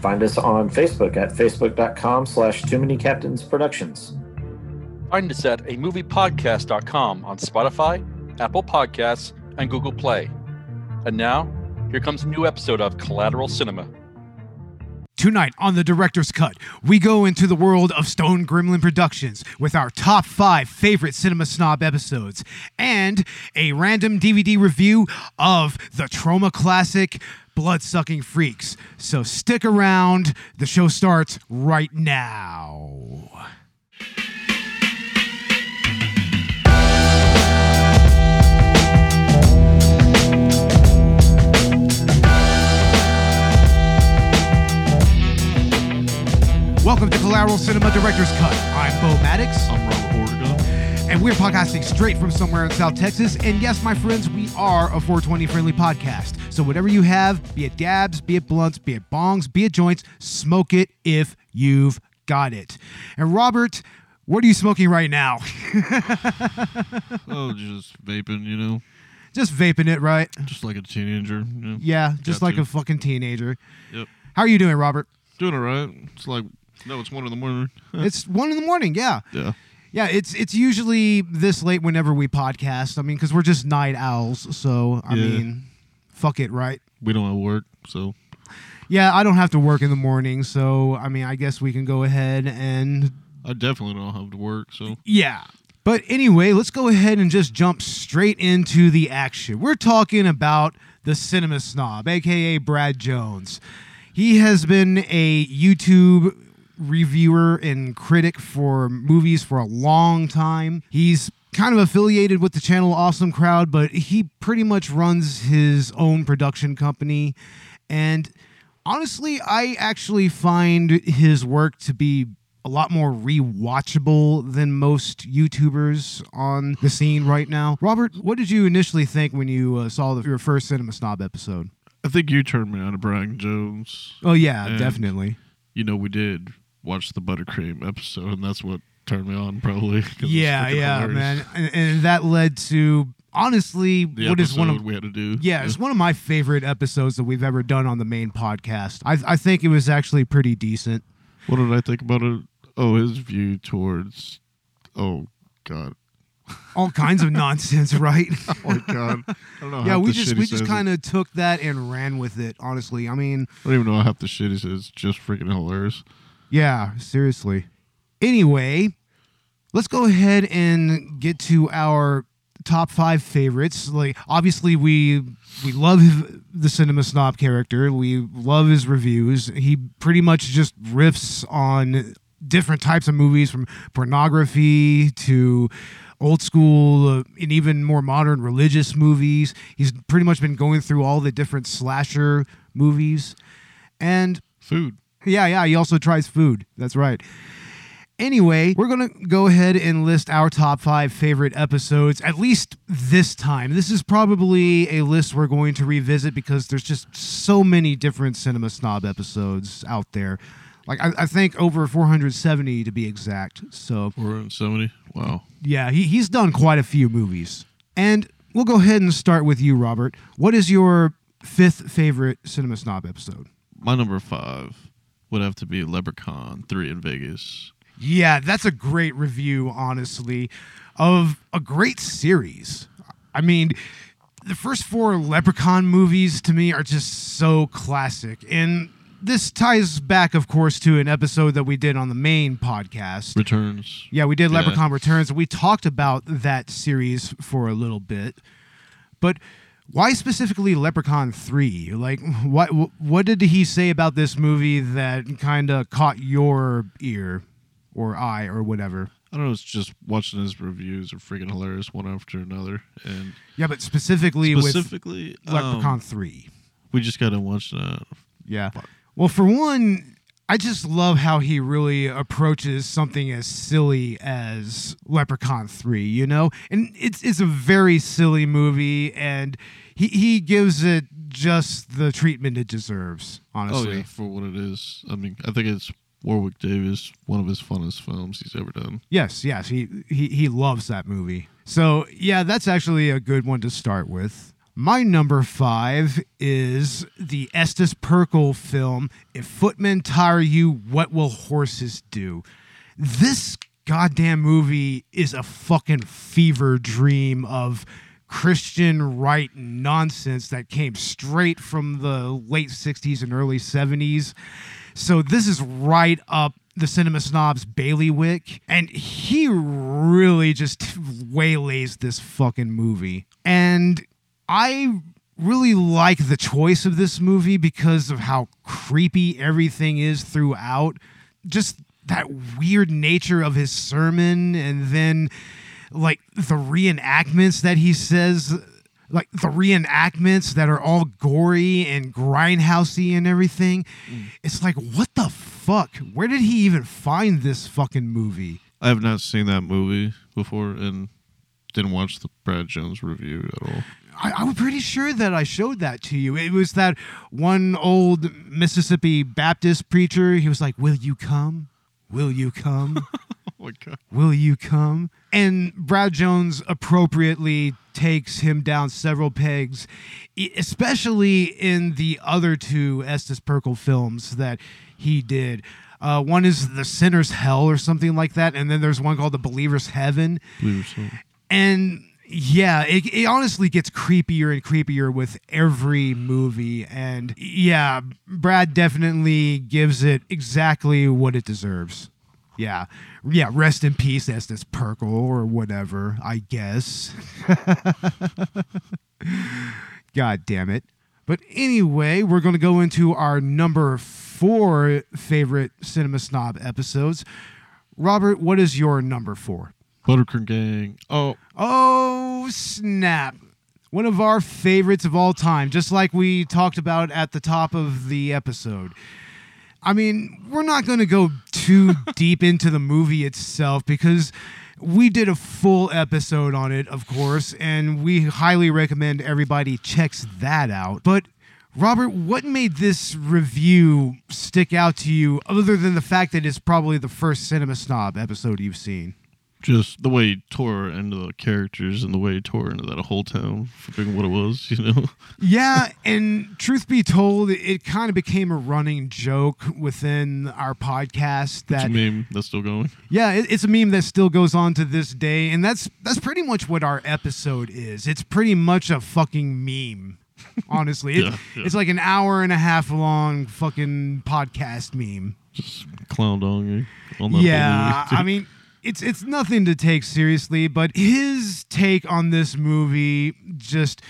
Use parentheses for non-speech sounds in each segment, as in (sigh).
Find us on Facebook at facebook.com slash too many captains productions. Find us at a moviepodcast.com on Spotify, Apple Podcasts, and Google Play. And now, here comes a new episode of Collateral Cinema. Tonight on the Director's Cut, we go into the world of Stone Gremlin Productions with our top five favorite Cinema Snob episodes and a random DVD review of the Troma classic Blood Sucking Freaks. So stick around, the show starts right now. Welcome to Collateral Cinema Director's Cut. I'm Bo Maddox. I'm Robert Ortega. And we're podcasting straight from somewhere in South Texas. And yes, my friends, we are a 420 friendly podcast. So whatever you have, be it dabs, be it blunts, be it bongs, be it joints, smoke it if you've got it. And Robert, what are you smoking right now? Oh, just vaping, you know, (laughs) Just vaping it, right? just like a teenager. You know? Yeah, just Got like to. a fucking teenager. Yep. How are you doing, Robert? Doing all right. It's like, no, it's one in the morning. (laughs) it's one in the morning, yeah. yeah. Yeah, it's it's usually this late whenever we podcast. I mean, because we're just night owls. So I Yeah. mean, fuck it, right? We don't have work, so Yeah, I don't have to work in the morning, so I mean, I guess we can go ahead and I definitely don't have to work. So yeah. But anyway, let's go ahead and just jump straight into the action. We're talking about the cinema snob, aka Brad Jones. He has been a YouTube reviewer and critic for movies for a long time. He's kind of affiliated with the channel Awesome Crowd, but he pretty much runs his own production company. And honestly, I actually find his work to be a lot more rewatchable than most YouTubers on the scene right now. Robert, what did you initially think when you uh, saw the, your first Cinema Snob episode? I think you turned me on to Brian Jones. Oh yeah, And- definitely. You know, we did watch the buttercream episode, and that's what turned me on, probably. Yeah, yeah, hilarious. man, and, and that led to honestly The what is one of we had to do. yeah, it's one of my favorite episodes that we've ever done on the main podcast. I, I think it was actually pretty decent. What did I think about it? Oh, his view towards. Oh God. All kinds of (laughs) nonsense, right? Oh my God. I don't know. yeah, we just we just kind of took that and ran with it. Honestly, I mean, I don't even know half the shit he says. It's just freaking hilarious. Yeah, seriously. Anyway, let's go ahead and get to our top five favorites. Like, obviously, we we love the cinema snob character. We love his reviews. He pretty much just riffs on different types of movies, from pornography to old school uh, and even more modern religious movies. He's pretty much been going through all the different slasher movies, and Food. Yeah, yeah. He also tries food. That's right. Anyway, we're going to go ahead and list our top five favorite episodes, at least this time. This is probably a list we're going to revisit because there's just so many different Cinema Snob episodes out there. Like, I, I think over 470 to be exact. So, 470. Wow. yeah, he, he's done quite a few movies. And we'll go ahead and start with you, Robert. What is your fifth favorite Cinema Snob episode? My number five would have to be Leprechaun 3 in Vegas. Yeah, that's a great review, honestly, of a great series. I mean, the first four Leprechaun movies to me are just so classic. And this ties back, of course, to an episode that we did on the main podcast. Returns. Yeah, we did Yeah. Leprechaun Returns. We talked about that series for a little bit. But why specifically Leprechaun 3? Like what what did he say about this movie that kind of caught your ear or eye or whatever? I don't know. It's just watching his reviews are freaking hilarious one after another. And Yeah, but specifically, specifically, with Leprechaun um, 3. we just got to watch that. Yeah. Well, for one, I just love how he really approaches something as silly as Leprechaun 3, you know? And it's it's a very silly movie and he he gives it just the treatment it deserves, honestly. Oh honestly. yeah, for what it is. I mean, I think it's Warwick Davis, one of his funnest films he's ever done. Yes, yes, he, he he loves that movie. So yeah, that's actually a good one to start with. My number five is the Estus Pirkle film. If footmen tire you, what will horses do? This goddamn movie is a fucking fever dream of Christian right nonsense that came straight from the late 60s and early 70s. So this is right up the cinema snob's bailiwick, and he really just waylays this fucking movie. And I really like the choice of this movie because of how creepy everything is throughout. Just that weird nature of his sermon, and then like the reenactments that he says like the reenactments that are all gory and grindhousey and everything. Mm. It's like, what the fuck? Where did he even find this fucking movie? I have not seen that movie before and didn't watch the Brad Jones review at all. I, I'm pretty sure that I showed that to you. It was that one old Mississippi Baptist preacher. He was like, Will you come? Will you come? (laughs) Oh my god. Will you come? And Brad Jones appropriately takes him down several pegs, especially in the other two Estus Pirkle films that he did. Uh, one is The Sinner's Hell or something like that, and then there's one called The Believer's Heaven. Believe it or not. And yeah, it, it honestly gets creepier and creepier with every movie. And yeah, Brad definitely gives it exactly what it deserves. Yeah. Yeah. Rest in peace, Estus Pirkle, or whatever, I guess. (laughs) God damn it. But anyway, we're going to go into our number four favorite Cinema Snob episodes. Robert, what is your number four? Buttercream Gang. Oh, Oh, snap. One of our favorites of all time, just like we talked about at the top of the episode. I mean, we're not going to go too (laughs) deep into the movie itself because we did a full episode on it, of course, and we highly recommend everybody checks that out. But Robert, what made this review stick out to you other than the fact that it's probably the first Cinema Snob episode you've seen? Just the way he tore into the characters and the way he tore into that whole town for being what it was, you know? (laughs) Yeah, and truth be told, it kind of became a running joke within our podcast It's that a meme that's still going. yeah, it, it's a meme that still goes on to this day, and that's that's pretty much what our episode is. It's pretty much a fucking meme. (laughs) Honestly, It- Yeah, yeah. it's like an hour and a half long fucking podcast meme. Just clowned on you on that Yeah. I mean, it's it's nothing to take seriously, but his take on this movie just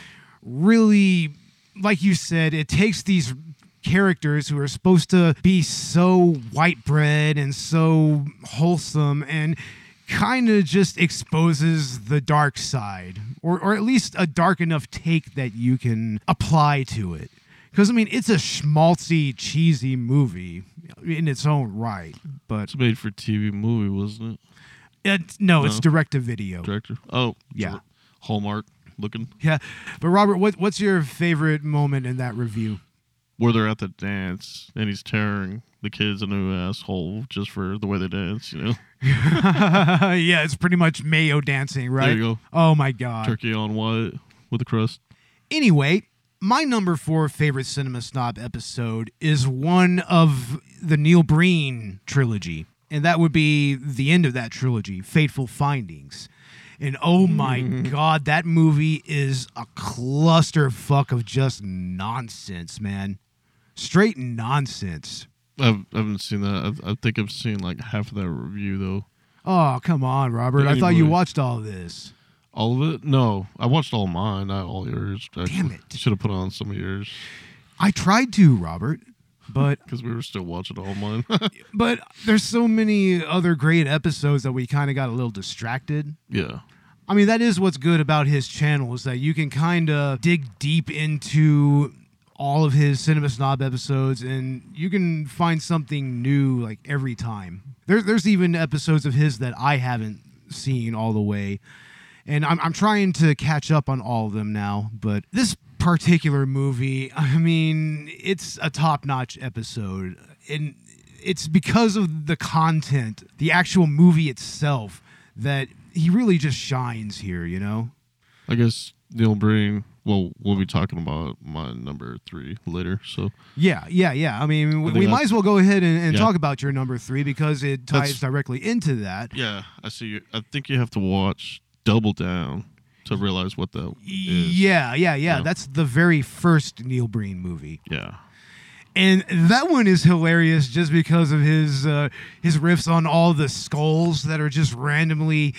really, like you said, it takes these characters who are supposed to be so white bread and so wholesome and kind of just exposes the dark side or, or at least a dark enough take that you can apply to it because i mean it's a schmaltzy cheesy movie in its own right but it's made for TV movie, wasn't it? It, no, it's No. direct to video Director. Oh, Yeah. Hallmark looking. yeah but robert what, what's your favorite moment in that review Where they're at the dance and he's tearing the kids a new asshole just for the way they dance, you know? (laughs) (laughs) yeah it's pretty much mayo dancing right There you go. oh my god Turkey on white with the crust. Anyway, my number four favorite Cinema Snob episode is one of the Neil Breen trilogy. And that would be the end of that trilogy, Fateful Findings. And oh my mm. God, that movie is a clusterfuck of just nonsense, man. Straight nonsense. I've, I haven't seen that. I, I think I've seen like half of that review though. Oh, come on, Robert. I thought you watched all of this. All of it? No, I watched all mine, not all yours. Damn it. Should have put on some of yours I tried to, Robert, but (laughs) because we were still watching all mine. (laughs) but there's so many other great episodes that we kind of got a little distracted. yeah, I mean, that is what's good about his channel is that you can kind of dig deep into all of his Cinema Snob episodes, and you can find something new like every time. There, there's even episodes of his that I haven't seen all the way, and I'm, I'm trying to catch up on all of them now. But this particular movie, I mean, it's a top notch episode, and it's because of the content, the actual movie itself, that he really just shines here, you know? I guess Neil Breen. Well, we'll be talking about my number three later. So Yeah, yeah, yeah. I mean, we, think we might as well go ahead and, and Yeah. talk about your number three because it ties That's- directly into that. yeah, I see. You. I think you have to watch Double Down to realize what that is. Yeah, yeah, yeah. Yeah. That's the very first Neil Breen movie. Yeah. and that one is hilarious just because of his uh, his riffs on all the skulls that are just randomly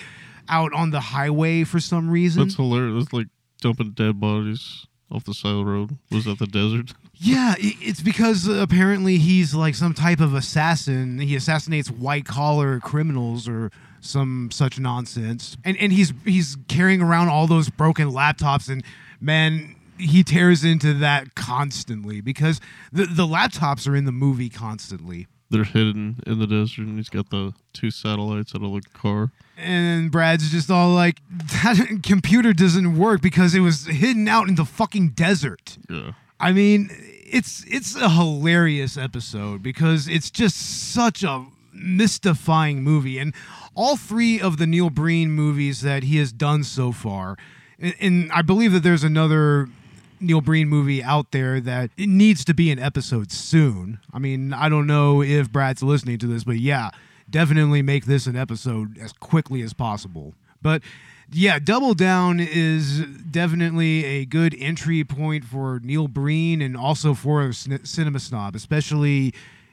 out on the highway for some reason. That's hilarious. That's like dumping dead bodies off the side of the road. Was that the desert? (laughs) yeah, it's because apparently he's like some type of assassin. He assassinates white collar criminals or some such nonsense. And and he's he's carrying around all those broken laptops and man he tears into that constantly because the the laptops are in the movie constantly. They're hidden in the desert, and he's got the two satellites out of the car. And Brad's just all like, that (laughs) computer doesn't work because it was hidden out in the fucking desert. Yeah. I mean, it's it's a hilarious episode because it's just such a mystifying movie. And all three of the Neil Breen movies that he has done so far, and, I believe that there's another Neil Breen movie out there that it needs to be an episode soon. I mean, I don't know if Brad's listening to this, but yeah, definitely make this an episode as quickly as possible. But yeah, Double Down is definitely a good entry point for Neil Breen and also for cinema snob, especially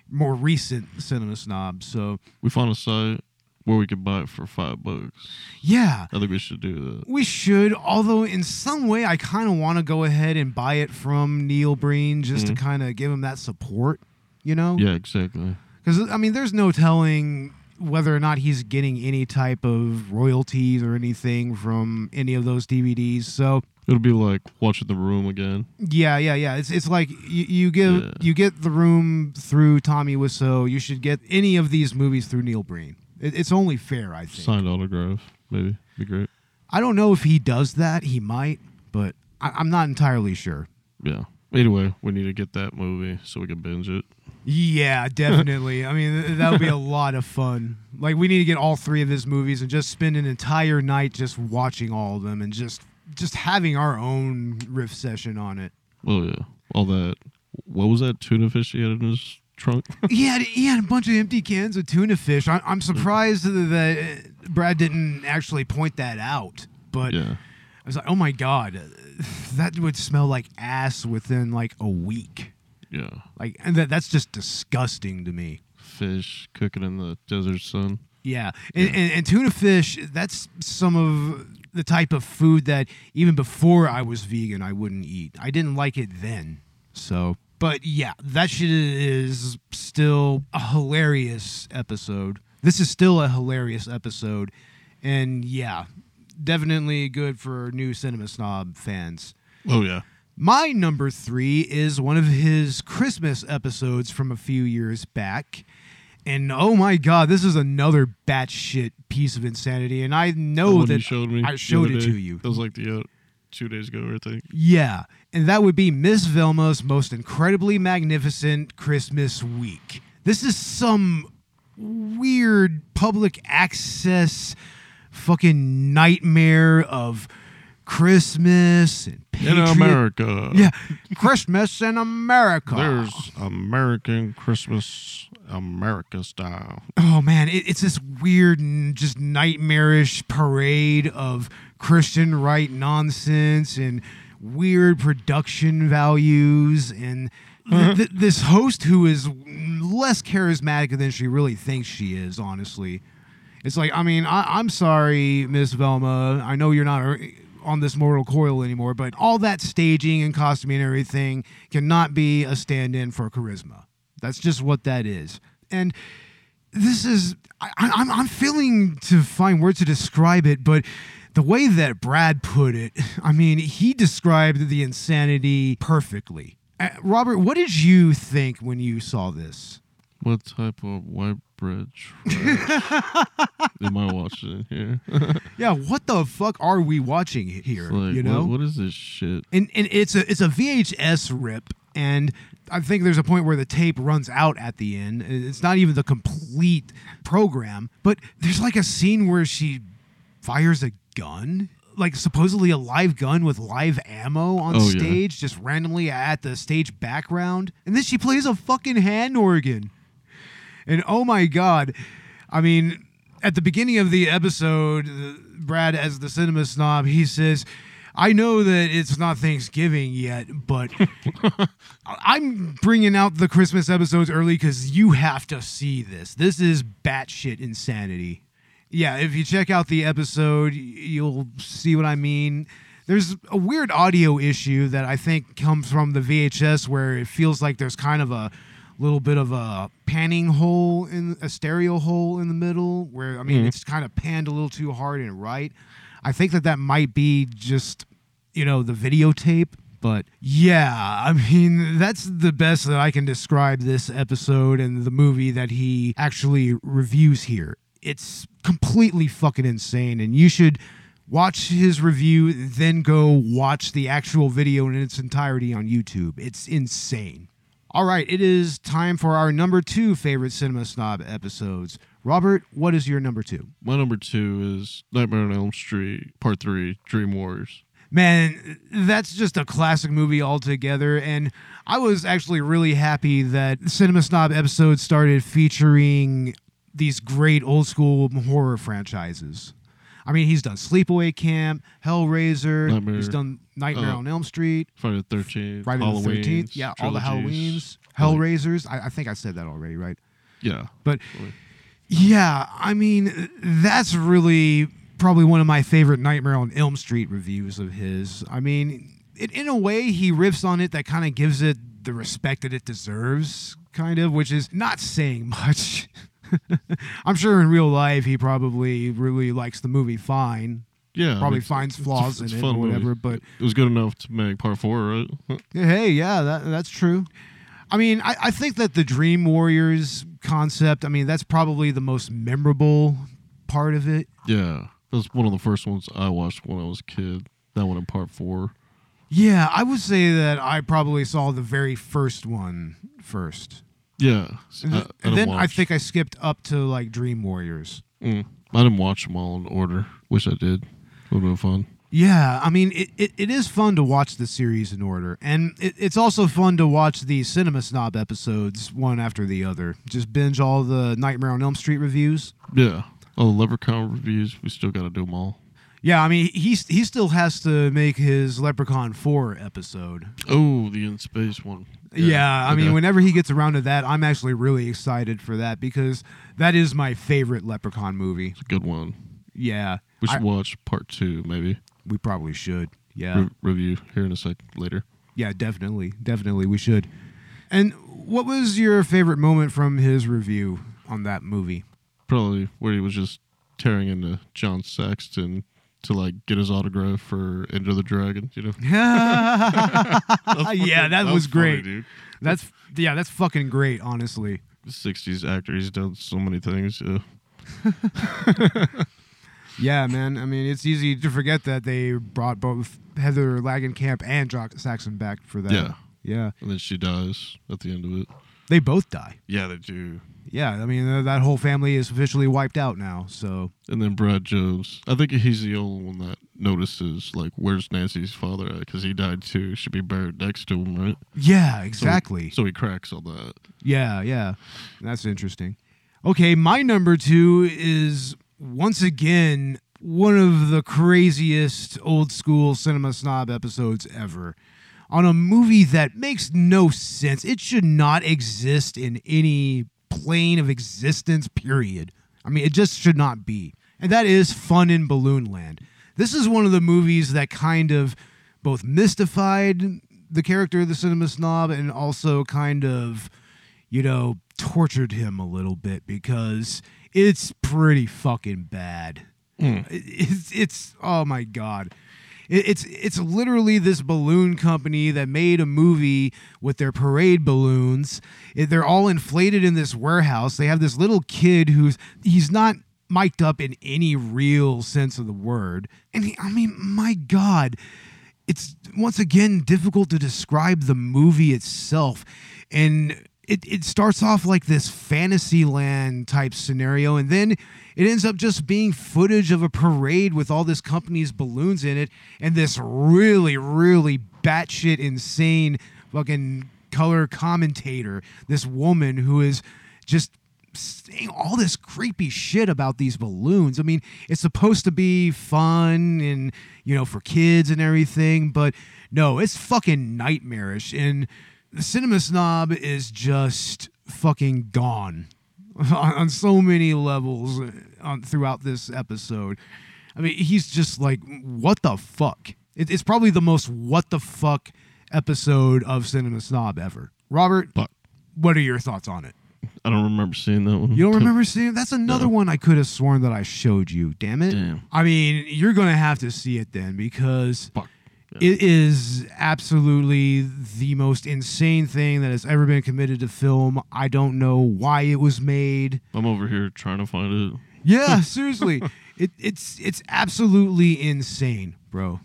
more recent cinema snobs. So We found a site where we could buy it for five bucks. yeah, I think we should do that. We should, although in some way I kind of want to go ahead and buy it from Neil Breen just to mm-hmm. kind of give him that support, you know? Yeah, exactly. Because, I mean, there's no telling whether or not he's getting any type of royalties or anything from any of those DVDs. So, It'll be like watching the room again. yeah, yeah, yeah. It's, it's like you, you give Yeah. you get the room through Tommy Wiseau. You should get any of these movies through Neil Breen. It, it's only fair, I think. Signed autograph, maybe. Be great. I don't know if he does that. He might, but I, I'm not entirely sure. Yeah. Anyway, we need to get that movie so we can binge it. Yeah, (laughs) definitely. I mean, th- that would be a (laughs) lot of fun. Like, we need to get all three of his movies and just spend an entire night just watching all of them and just just having our own riff session on it. Oh yeah, all that. What was that tuna fish he had in his trunk? (laughs) He had he had a bunch of empty cans of tuna fish. I, I'm surprised that uh, Brad didn't actually point that out. But yeah. I was like, oh my god, that would smell like ass within like a week. Yeah. Like, and that that's just disgusting to me. Fish cooking in the desert sun. Yeah, and, and, and tuna fish, that's some of the type of food that even before I was vegan, I wouldn't eat. I didn't like it then. So, but yeah, that shit is still a hilarious episode. This is still a hilarious episode. And yeah, definitely good for new Cinema Snob fans. Oh yeah. My number three is one of his Christmas episodes from a few years back. And oh my god, this is another batshit piece of insanity. And I know that showed. I showed it to you. That was like the uh, two days ago, I think. Yeah, and that would be Miss Velma's most incredibly magnificent Christmas week. This is some weird public access fucking nightmare of Christmas and In patriot- America. Yeah, Christmas in America. There's American Christmas, America style. oh man, it, it's this weird and just nightmarish parade of Christian right nonsense and weird production values and th- th- this host who is less charismatic than she really thinks she is. Honestly, it's like I mean I- I'm sorry, Miss Velma. I know you're not. uh, On this mortal coil anymore, but all that staging and costuming and everything cannot be a stand in for charisma. That's just what that is. And this is I, I- I'm I'm feeling to find words to describe it, but the way that Brad put it, I mean, he described the insanity perfectly. Uh, Robert, what did you think when you saw this? What type of white bread trash am I watching here? (laughs) Yeah, what the fuck are we watching here? Like, you know, what, what is this shit? and and it's a it's a VHS rip, and I think there's a point where the tape runs out at the end. It's not even the complete program, but there's like a scene where she fires a gun. Like supposedly a live gun with live ammo on Oh, yeah. stage, just randomly at the stage background, and then she plays a fucking hand organ. And oh my god, I mean, at the beginning of the episode, uh, Brad, as the cinema snob, he says, I know that it's not Thanksgiving yet, but (laughs) I'm bringing out the Christmas episodes early because you have to see this. This is batshit insanity. Yeah, if you check out the episode, you'll see what I mean. There's a weird audio issue that I think comes from the VHS where it feels like there's kind of a little bit of a panning hole in a stereo hole in the middle where I mean Mhm. it's kind of panned a little too hard and right. I think that that might be just you know the videotape but yeah i mean (laughs) that's the best that i can describe this episode and the movie that he actually reviews here it's completely fucking insane and you should watch his review then go watch the actual video in its entirety on youtube it's insane all right it is time for our number two favorite cinema snob episodes robert what is your number two My number two is Nightmare on Elm Street Part Three: Dream Warriors. Man, that's just a classic movie altogether. And I was actually really happy that Cinema Snob episode started featuring these great old school horror franchises. I mean, he's done Sleepaway Camp, Hellraiser, Nightmare, he's done Nightmare uh, on Elm Street, Friday the Thirteenth, Friday the 13th. Yeah, all the Halloweens, Hellraisers. I, I think I said that already, right? Yeah, But Really. yeah, I mean, that's really probably one of my favorite Nightmare on Elm Street reviews of his. I mean, it, in a way, he riffs on it that kind of gives it the respect that it deserves, kind of, which is not saying (laughs) much. (laughs) I'm sure in real life he probably really likes the movie fine. yeah. Probably mean, finds it's- flaws it's in it or movie. whatever, but It was good enough to make Part Four, right? (laughs) Hey, yeah, that, that's true. I mean, I, I think that the Dream Warriors concept, I mean, that's probably the most memorable part of it. Yeah, that was one of the first ones I watched when I was a kid. That one in Part Four. Yeah, I would say that I probably saw the very first one first. Yeah, And, I, th- I and didn't then I think I skipped up to like Dream Warriors. Mm. I didn't watch them all in order. Wish I did. Would have been fun. Yeah, I mean, it, it, it is fun to watch the series in order. And it, it's also fun to watch the Cinema Snob episodes one after the other. Just binge all the Nightmare on Elm Street reviews. Yeah, all the Leprechaun reviews. We still got to do them all. Yeah, I mean, he, he still has to make his Leprechaun 4 episode. Oh, the in space one. Yeah, I mean, whenever he gets around to that, I'm actually really excited for that because that is my favorite Leprechaun movie. it's a good one. Yeah, We should I- watch Part Two, maybe. we probably should. Yeah, Re- review here in a sec later. yeah, definitely, definitely, we should. And what was your favorite moment from his review on that movie? Probably where he was just tearing into John Saxon to like get his autograph for Enter the Dragon. You know. (laughs) yeah, fucking- that, was, funny, great. dude. That's yeah, that's fucking great. Honestly, '60s actor. He's done so many things. Yeah. (laughs) (laughs) yeah, man. I mean, it's easy to forget that they brought both Heather Langenkamp and John Saxon back for that. Yeah. yeah. And then she dies at the end of it. They both die. Yeah, they do. Yeah, I mean uh, that whole family is officially wiped out now. So And then Brad Jones. I think he's the only one that notices like where's Nancy's father at because he died too. Should be buried next to him, right? yeah, exactly. So he cracks on that. Yeah, yeah, that's interesting. Okay, my number two is once again one of the craziest old school cinema snob episodes ever. On a movie that makes no sense. It should not exist in any plane of existence, period. I mean, it just should not be. And that is Fun in Balloon Land. This is one of the movies that kind of both mystified the character of the cinema snob and also kind of, you know, tortured him a little bit because it's pretty fucking bad. Mm. It's, it's oh my god. It, it's it's literally this balloon company that made a movie with their parade balloons. It- they're all inflated in this warehouse. They have this little kid who's he's not mic'd up in any real sense of the word. And he, I mean, my God, it's once again difficult to describe the movie itself. And it, it starts off like this fantasyland type scenario, and then it ends up just being footage of a parade with all this company's balloons in it, and this really, really batshit insane fucking color commentator, this woman who is just saying all this creepy shit about these balloons. I mean, it's supposed to be fun and, you know, for kids and everything, but no, it's fucking nightmarish. And the cinema snob is just fucking gone (laughs) on, on so many levels uh, on, throughout this episode. I mean, he's just like, what the fuck? It, it's probably the most what the fuck episode of Cinema Snob ever. Robert, Fuck. what are your thoughts on it? I don't remember seeing that one. You don't (laughs) remember seeing? That's another No. one I could have sworn that I showed you. Damn it! Damn. I mean, you're gonna have to see it then because Fuck. Yeah. it is absolutely the most insane thing that has ever been committed to film. I don't know why it was made. I'm over here trying to find it. Yeah, (laughs) seriously, it, it's it's absolutely insane, bro.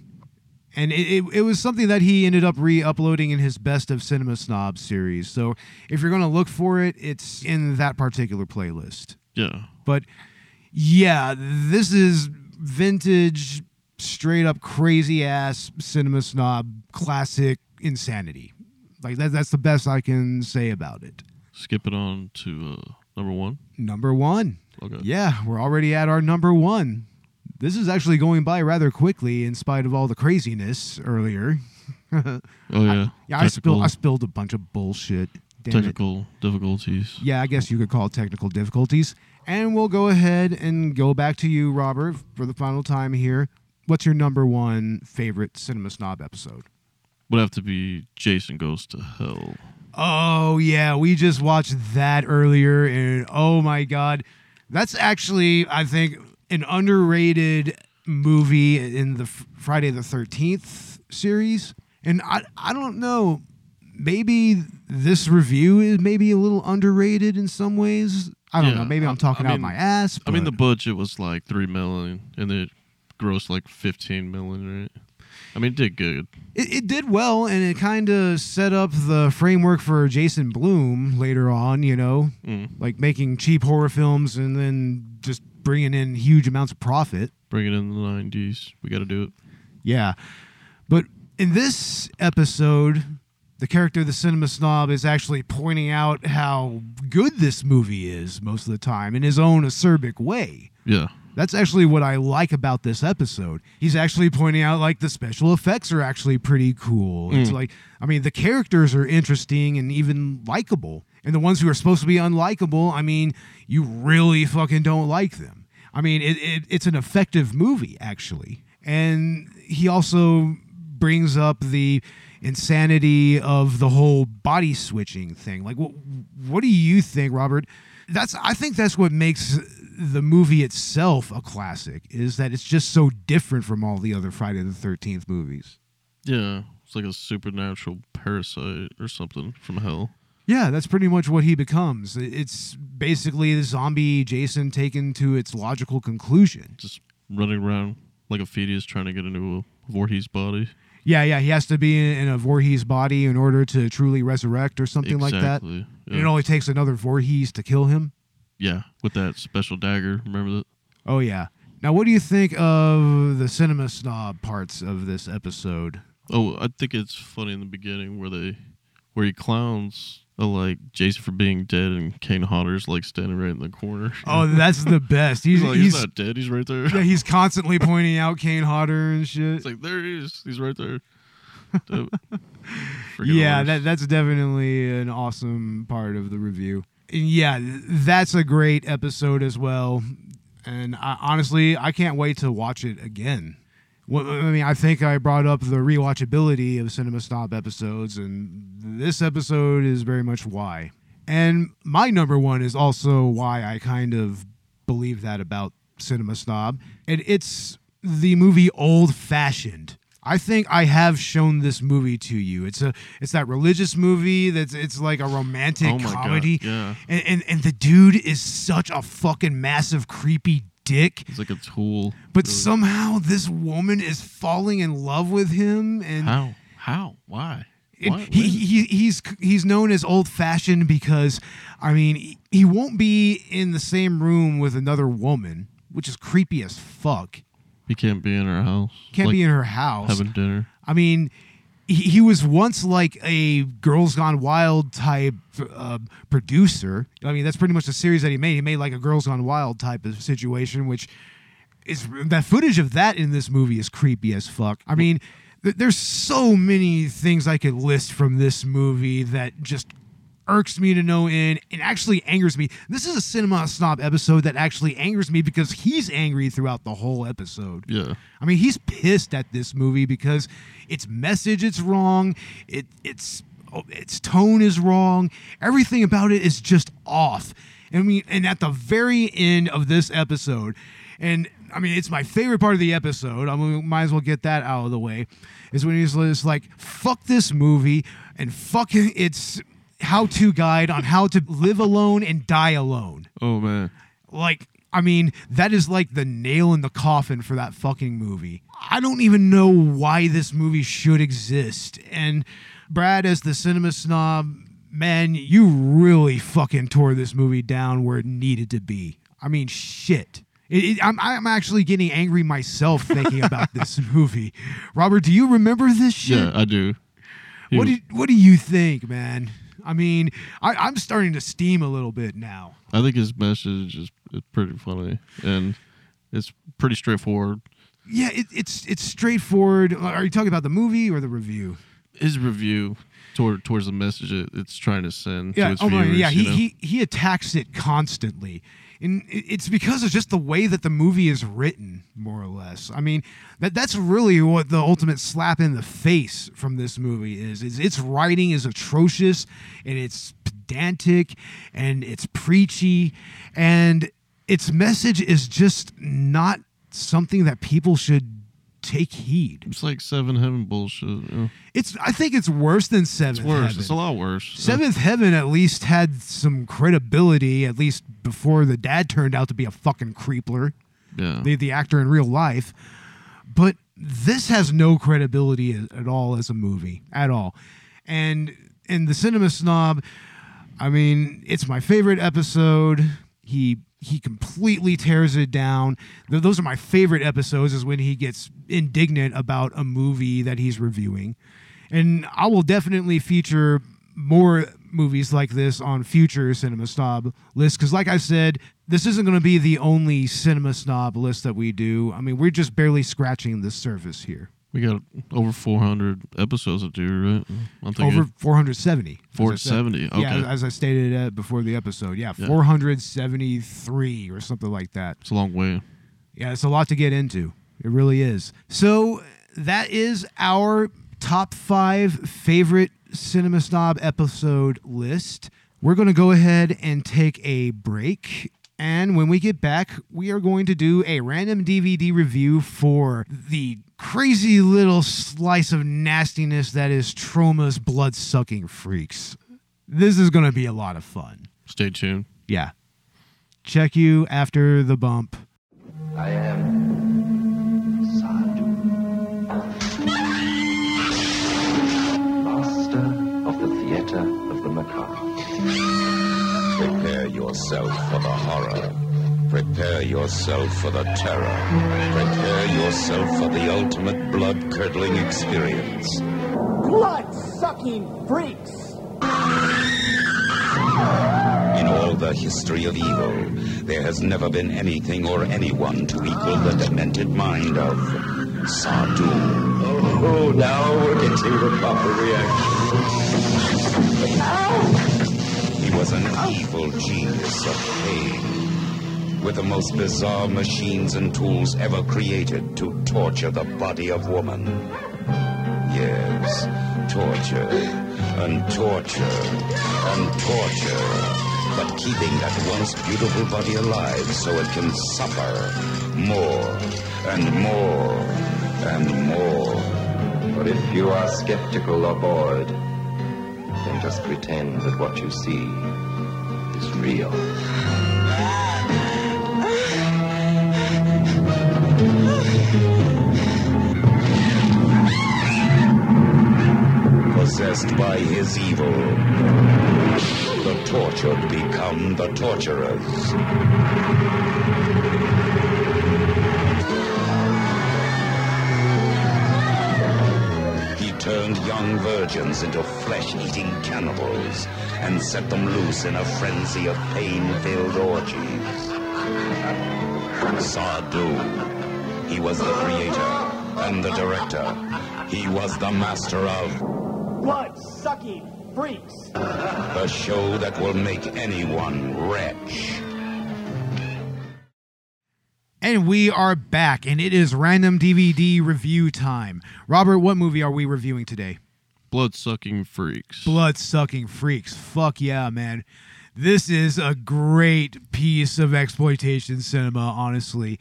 And it, it, it was something that he ended up re-uploading in his Best of Cinema Snob series. So if you're gonna look for it, it's in that particular playlist. Yeah. But yeah, this is vintage, straight up crazy ass cinema snob classic insanity. Like that, that's the best I can say about it. Skip it on to uh, number one. Number one. Okay. Yeah, we're already at our number one. This is actually going by rather quickly in spite of all the craziness earlier. (laughs) Oh yeah. Yeah, I spilled I spilled a bunch of bullshit. Damn it. technical difficulties. Yeah, I guess you could call it technical difficulties. And we'll go ahead and go back to you, Robert, for the final time here. What's your number one favorite Cinema Snob episode? Would have to be Jason Goes to Hell. Oh, yeah, we just watched that earlier, and oh my God. That's actually, I think, an underrated movie in the Friday the 13th series. And I, I don't know, maybe this review is maybe a little underrated in some ways. I don't Yeah, know. Maybe I'm talking I out my ass. I mean, the budget was like three million, and it grossed like fifteen million, right? I mean, it did good. it, it did well, and it kind of set up the framework for Jason Blum later on. You know, Mm. like making cheap horror films and then just bringing in huge amounts of profit. Bring it in the nineties. We got to do it. Yeah. But in this episode, the character of the cinema snob is actually pointing out how good this movie is most of the time in his own acerbic way. Yeah. That's actually what I like about this episode. He's actually pointing out like the special effects are actually pretty cool. It's Mm. like I mean the characters are interesting and even likable. And the ones who are supposed to be unlikable, I mean, you really fucking don't like them. I mean, it, it it's an effective movie actually. And he also brings up the insanity of the whole body switching thing. Like what what do you think, Robert? That's I think that's what makes the movie itself a classic is that it's just so different from all the other Friday the 13th movies. Yeah. It's like a supernatural parasite or something from hell. Yeah, that's pretty much what he becomes. It's basically the zombie Jason taken to its logical conclusion. Just running around like a fetus trying to get into a Voorhees body. Yeah, yeah, he has to be in, a Voorhees body in order to truly resurrect or something like that. exactly. And It only takes another Voorhees to kill him. Yeah. With that special dagger. Remember that? Oh yeah. Now, what do you think of the cinema snob parts of this episode? Oh, I think it's funny in the beginning where they, where he clowns uh, like Jason for being dead and Kane Hodder's like standing right in the corner. Oh, that's the (laughs) best. He's he's like, he's, he's not dead. He's right there. yeah, he's (laughs) constantly pointing out Kane Hodder and shit. It's like there he is. He's right there. (laughs) Yeah, that that's definitely an awesome part of the review. Yeah, that's a great episode as well. And I, honestly, I can't wait to watch it again. Well, I mean, I think I brought up the rewatchability of Cinema Snob episodes, and this episode is very much why. And my number one is also why I kind of believe that about Cinema Snob. And it's the movie Old Fashioned. I think I have shown this movie to you. It's a it's that religious movie that's it's like a romantic Oh comedy. god. Yeah. And, and and the dude is such a fucking massive creepy dick. It's like a tool. But really. somehow this woman is falling in love with him and how? How? Why? What? he, he he's he's known as old fashioned because I mean he, he won't be in the same room with another woman, which is creepy as fuck. He can't be in her house. Can't like be in her house. having dinner. I mean, he, he was once like a Girls Gone Wild type uh, producer. I mean, that's pretty much the series that he made. He made like a Girls Gone Wild type of situation, which is that footage of that in this movie is creepy as fuck. I mean, th- there's so many things I could list from this movie that just irks me to no end and actually angers me. This is a cinema snob episode that actually angers me because he's angry throughout the whole episode. Yeah. I mean, he's pissed at this movie because its message it's wrong. It its oh, its tone is wrong. Everything about it is just off. I mean, and at the very end of this episode, and I mean, it's my favorite part of the episode. I mean, might as well get that out of the way. Is when he's just like, "Fuck this movie," and fucking its how-to guide on how to live alone and die alone Oh man. like I mean, that is like the nail in the coffin for that fucking movie. I don't even know why this movie should exist. And Brad, as the cinema snob, man, you really fucking tore this movie down where it needed to be. I mean, shit. It, it- I'm, I'm actually getting angry myself thinking (laughs) about this movie. Robert, do you remember this shit? Yeah, I do. What do, what do you think, man? I mean, I, I'm starting to steam a little bit now. I think his message is, is pretty funny and it's pretty straightforward. Yeah, it, it's it's straightforward. Are you talking about the movie or the review? His review toward towards the message it, it's trying to send Yeah, to its oh my, viewers. yeah. He, know? he he attacks it constantly, and it's because of just the way that the movie is written, more or less. I mean, that that's really what the ultimate slap in the face from this movie is. Is its writing is atrocious, and it's pedantic, and it's preachy, and its message is just not something that people should take heed. It's like seven heaven bullshit. know? It's I think it's worse than Seventh It's worse. Heaven. It's a lot worse. Seventh Heaven at least had some credibility, at least before the dad turned out to be a fucking creepler, yeah. the, the actor in real life. But this has no credibility at all as a movie, at all. And in the cinema snob, I mean, it's my favorite episode. He he completely tears it down. Th- those are my favorite episodes. Is when he gets indignant about a movie that he's reviewing, and I will definitely feature more movies like this on future cinema snob lists because like i said this isn't going to be the only cinema snob list that we do i mean we're just barely scratching the surface here we got over 400 episodes to do, right? Thinking over 470 as I said. 470. Okay. yeah as i stated uh, before the episode yeah, Yeah. 473 or something like that it's a long way. Yeah, it's a lot to get into. It really is. So that is our top five favorite Cinema Snob episode list. We're going to go ahead and take a break. And when we get back, we are going to do a random DVD review for the crazy little slice of nastiness that is Troma's blood sucking freaks. This is going to be a lot of fun. Stay tuned. Yeah. Check you after the bump. I am Sardu, master of the theater of the macabre. Prepare yourself for the horror. Prepare yourself for the terror. Prepare yourself for the ultimate blood-curdling experience. blood-sucking freaks. In all the history of evil, there has never been anything or anyone to equal the demented mind of Sardu. Oh, oh, now we're getting the proper reaction. He was an evil genius of pain, with the most bizarre machines and tools ever created to torture the body of woman. Yes, torture and torture and torture. But keeping that once beautiful body alive so it can suffer more and more and more But if you are skeptical or bored, then just pretend that what you see is real. Possessed by his evil, the tortured become the torturers. He turned young virgins into flesh-eating cannibals and set them loose in a frenzy of pain-filled orgies. Sardu. He was the creator and the director. He was the master of Blood sucking freaks. the show that will make anyone retch. And we are back, and it is random DVD review time. Robert, what movie are we reviewing today? Blood sucking freaks. Blood sucking freaks. Fuck yeah, man. This is a great piece of exploitation cinema, honestly.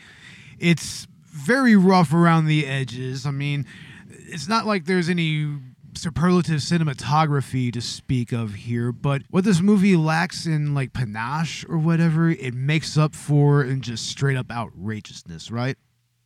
It's very rough around the edges. I mean, it's not like there's any superlative cinematography to speak of here, but what this movie lacks in like panache or whatever, it makes up for in just straight up outrageousness, right?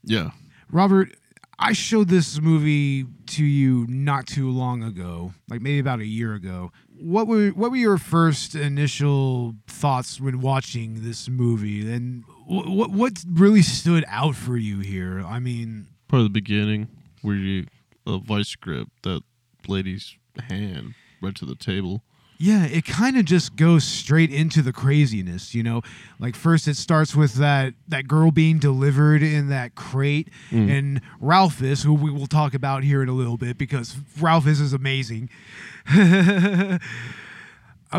Yeah. Robert, I showed this movie to you not too long ago, like maybe about a year ago. What were what were your first initial thoughts when watching this movie, and what what really stood out for you here? I mean, Part of the beginning where you a vice grip that lady's hand right to the table. Yeah, it kind of just goes straight into the craziness, you know. Like first, it starts with that that girl being delivered in that crate, Mm. and Ralphus, who we will talk about here in a little bit because Ralphus is amazing. (laughs) I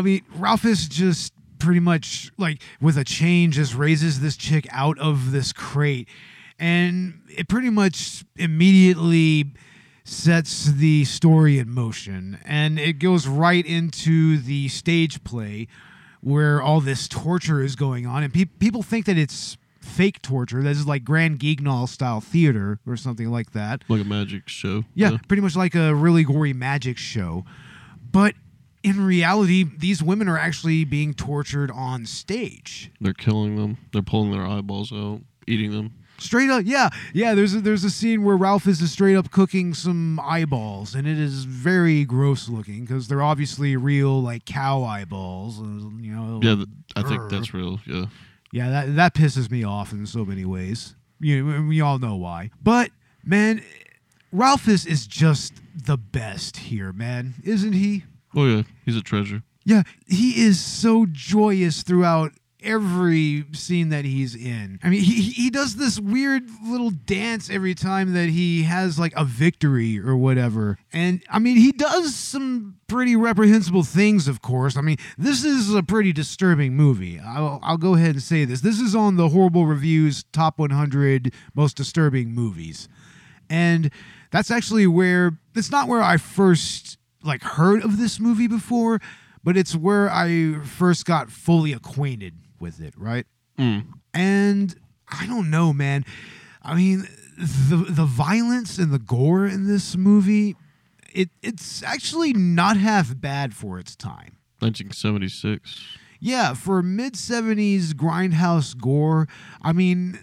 mean, Ralphus just pretty much like with a chain just raises this chick out of this crate, and it pretty much immediately sets the story in motion and it goes right into the stage play where all this torture is going on and pe- people think that it's fake torture this is like grand guignol style theater or something like that Like a magic show. yeah, pretty much like a really gory magic show. But in reality, these women are actually being tortured on stage. They're killing them. They're pulling their eyeballs out, eating them. Straight up, yeah, yeah. There's a, there's a scene where Ralph is just straight up cooking some eyeballs, and it is very gross looking because they're obviously real like cow eyeballs. uh, You know. Yeah, th- I think that's real. Yeah. Yeah, that that pisses me off in so many ways. You know, we all know why. But man, Ralphus is just the best here, man, isn't he? Oh yeah, he's a treasure. Yeah, he is so joyous throughout every scene that he's in. I mean, he he does this weird little dance every time that he has like a victory or whatever. And I mean, he does some pretty reprehensible things, of course. I mean, this is a pretty disturbing movie. I'll, I'll go ahead and say this. This is on the Horrible Reviews top 100 most disturbing movies. And that's actually where it's not where I first like heard of this movie before, but it's where I first got fully acquainted with it, right? Mm. And I don't know, man. I mean, the the violence and the gore in this movie, it it's actually not half bad for its time. 1976. Yeah, for mid 70s grindhouse gore, I mean,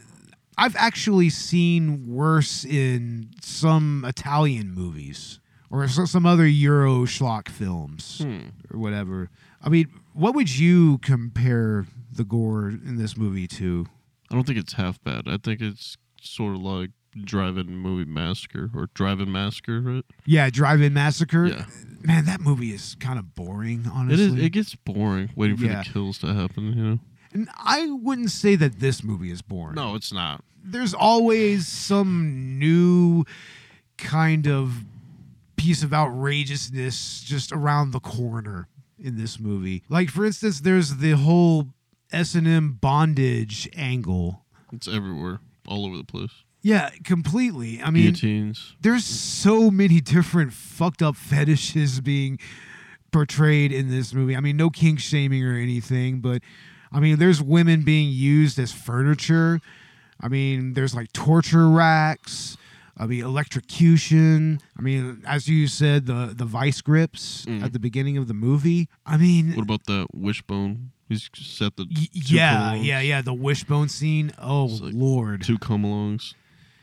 I've actually seen worse in some Italian movies or some other Euro schlock films Hmm. or whatever. I mean, what would you compare the gore in this movie too. I don't think it's half bad. I think it's sort of like Drive-In Movie Massacre or Drive-In Massacre, right? Yeah, Drive-In Massacre. Yeah. Man, that movie is kind of boring, It honestly. is. It gets boring waiting for Yeah. the kills to happen. You know. and I wouldn't say that this movie is boring. No, it's not. there's always some new kind of piece of outrageousness just around the corner in this movie. Like for instance, there's the whole S&M bondage angle. It's everywhere, all over the place. Yeah, completely. I mean, Guillotines. there's so many different fucked up fetishes being portrayed in this movie. I mean, no kink shaming or anything, but I mean, there's women being used as furniture. I mean, there's like torture racks. I mean, electrocution. I mean, as you said, the the vice grips Mm. at the beginning of the movie. I mean, What about the wishbone? He's set the y- yeah, yeah, yeah. The wishbone scene. Oh like lord. Two come alongs,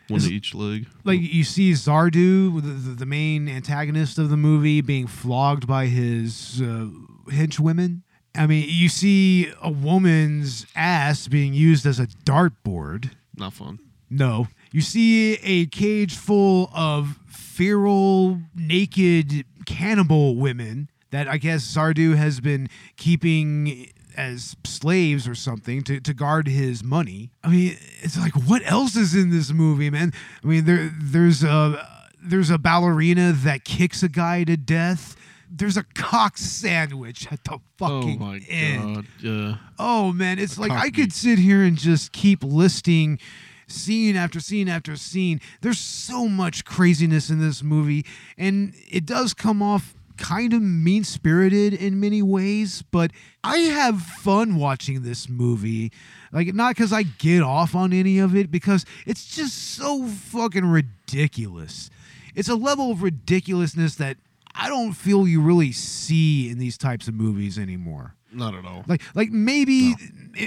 one to each leg. like you see Sardu, the, the, main antagonist of the movie, being flogged by his uh, henchwomen. I mean, you see a woman's ass being used as a dartboard. Not fun. No. You see a cage full of feral, naked cannibal women that I guess Sardu has been keeping as slaves or something to, to guard his money. I mean, it's like what else is in this movie, man? I mean, there there's a there's a ballerina that kicks a guy to death. There's a cock sandwich at the fucking oh my end. god. Yeah. Oh man, it's like I cock could sit here and just keep listing scene after scene after scene. There's so much craziness in this movie, and it does come off kind of mean spirited in many ways, but I have fun watching this movie. Like, not because I get off on any of it, because it's just so fucking ridiculous. It's a level of ridiculousness that I don't feel you really see in these types of movies anymore. Not at all. Like, like maybe,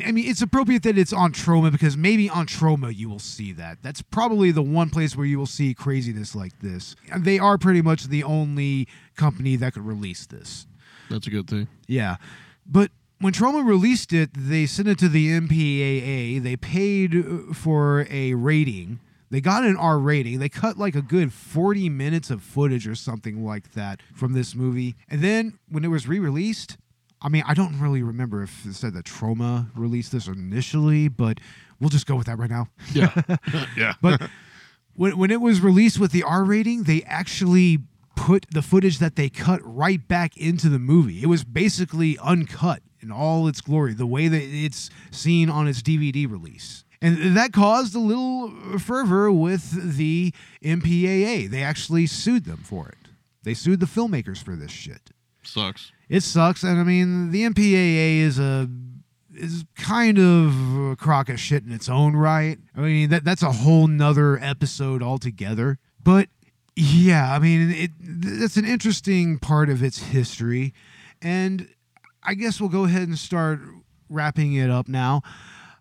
I mean, it's appropriate that it's on Troma because maybe on Troma you will see that. That's probably the one place where you will see craziness like this. And they are pretty much the only company that could release this. That's a good thing. Yeah. But when Troma released it, they sent it to the MPAA. They paid uh, for a rating. They got an R rating. They cut like a good 40 minutes of footage or something like that from this movie. And then when it was re released, I mean, I don't really remember if it said that Troma released this initially, but we'll just go with that right now. Yeah. (laughs) (laughs) yeah. But when, when it was released with the R rating, they actually put the footage that they cut right back into the movie. It was basically uncut in all its glory, the way that it's seen on its DVD release. And that caused a little fervor with the MPAA. They actually sued them for it. They sued the filmmakers for this shit. Sucks. It sucks, and I mean the MPAA is a is kind of a crock of shit in its own right. I mean that that's a whole nother episode altogether. But yeah, I mean it that's an interesting part of its history, and I guess we'll go ahead and start wrapping it up now.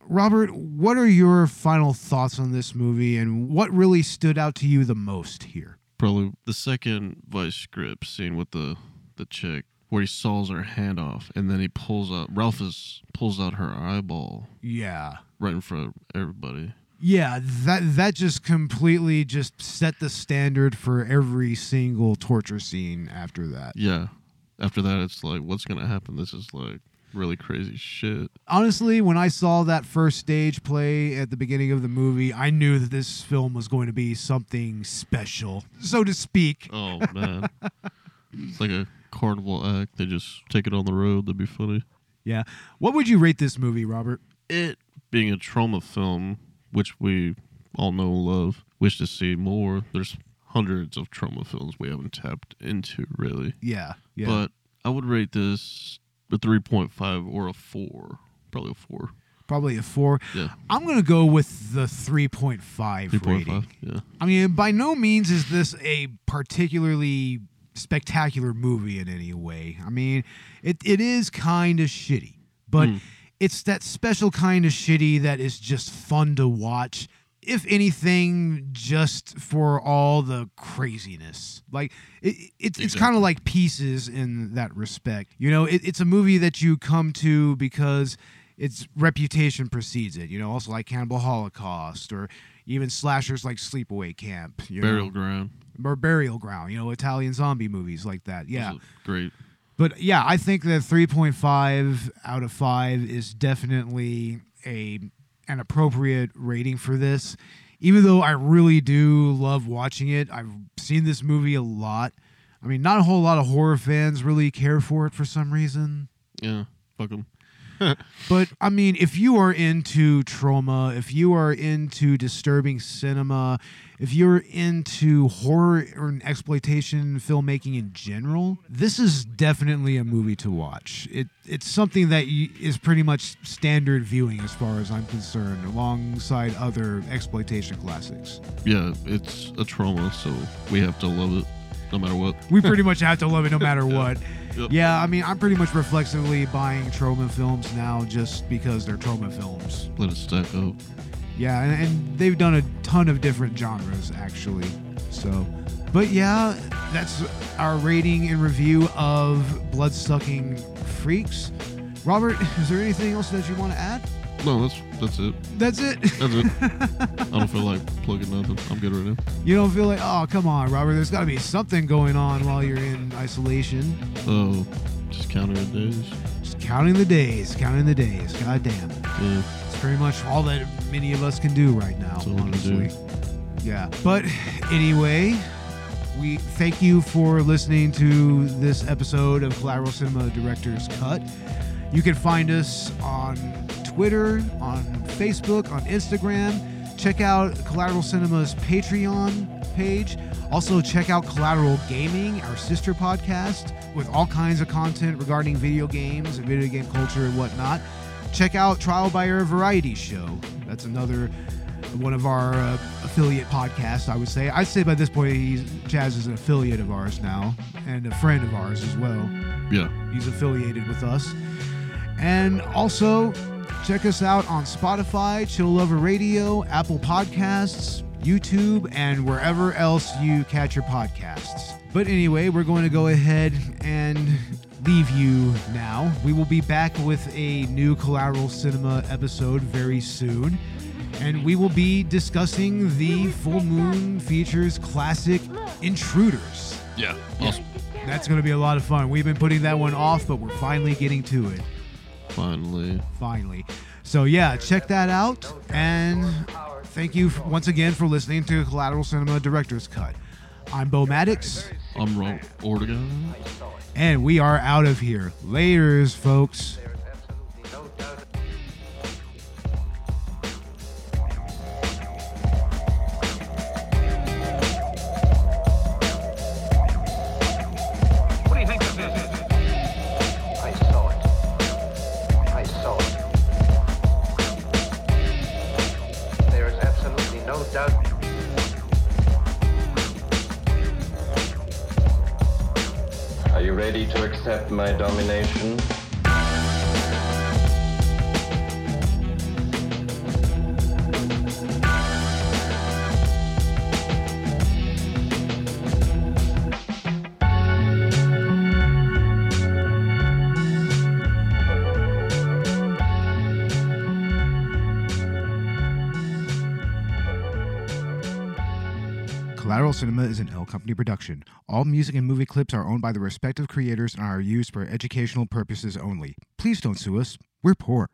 Robert, what are your final thoughts on this movie, and what really stood out to you the most here? Probably the second vice script scene with the the chick where he saws her hand off and then he pulls out Ralphus pulls out her eyeball Yeah. right in front of everybody. Yeah, that that just completely just set the standard for every single torture scene after that. Yeah. After that it's like what's gonna happen? This is like really crazy shit. Honestly, when I saw that first stage play at the beginning of the movie, I knew that this film was going to be something special, so to speak. Oh man. (laughs) it's like a carnival act. They just take it on the road. That'd be funny. Yeah. What would you rate this movie, Robert? It being a Troma film, which we all know and love, wish to see more. There's hundreds of Troma films we haven't tapped into really. Yeah. Yeah. But I would rate this a 3.5 or a 4. Probably a 4. Probably a 4. Yeah. I'm going to go with the 3.5 rating. 3.5. Yeah. I mean, by no means is this a particularly spectacular movie in any way. I mean, it, it is kind of shitty, but Mm. it's that special kind of shitty that is just fun to watch. If anything, just for all the craziness. Like, it, it's, it's kind of like pieces in that respect. You know, it, it's a movie that you come to because its reputation precedes it. You know, also like Cannibal Holocaust or even slashers like Sleepaway Camp. You Burial know? Ground. Or Burial Ground. You know, Italian zombie movies like that. Yeah. Great. But yeah, I think that 3.5 out of 5 is definitely a an appropriate rating for this. Even though I really do love watching it. I've seen this movie a lot. I mean, not a whole lot of horror fans really care for it for some reason. Yeah. Fuck them. (laughs) but I mean, if you are into Troma, if you are into disturbing cinema, if you're into horror or exploitation filmmaking in general, this is definitely a movie to watch. It it's something that you, is pretty much standard viewing as far as I'm concerned, alongside other exploitation classics. Yeah, it's a Troma, so we have to love it no matter what. We pretty (laughs) much have to love it no matter what. Yep. Yeah, I mean, I'm pretty much reflexively buying Troma films now just because they're Troma films. Let it stack up. Yeah, and, and they've done a ton of different genres actually. So, but yeah, that's our rating and review of Bloodsucking Freaks. Robert, (laughs) is there anything else that you want to add? No, that's that's it. That's it. That's it. (laughs) I don't feel like plugging nothing. I'm good right now. You don't feel like, oh, come on, Robert. There's got to be something going on while you're in isolation. Oh, just counting the days. Just counting the days, counting the days. God damn. Yeah, It's pretty much all that many of us can do right now, That's all we can honestly. Yeah. But anyway, we thank you for listening to this episode of Collateral Cinema Director's Cut. You can find us on Twitter, on Facebook, on Instagram. Check out Collateral Cinema's Patreon page. Also, check out Collateral Gaming, our sister podcast, with all kinds of content regarding video games and video game culture and whatnot. Check out Trial by Air Variety Show. That's another one of our uh, affiliate podcasts, I would say. I'd say by this point, he's, Chaz is an affiliate of ours now and a friend of ours as well. yeah. He's affiliated with us. And also, check us out on Spotify, Chill Lover Radio, Apple Podcasts, YouTube, and wherever else you catch your podcasts. But anyway, we're going to go ahead and leave you now. We will be back with a new Collateral Cinema episode very soon. And we will be discussing the Full Moon Features classic Intruders. Yeah. Awesome. That's going to be a lot of fun. We've been putting that one off, but we're finally getting to it. Finally. Finally. So, yeah, check that out. And thank you once again for listening to Collateral Cinema Director's Cut. I'm Bo Maddox, I'm wrong. Ortegon. and we are out of here. Laters, folks. Cinema is an L Company production. All music and movie clips are owned by the respective creators and are used for educational purposes only. Please don't sue us. We're poor.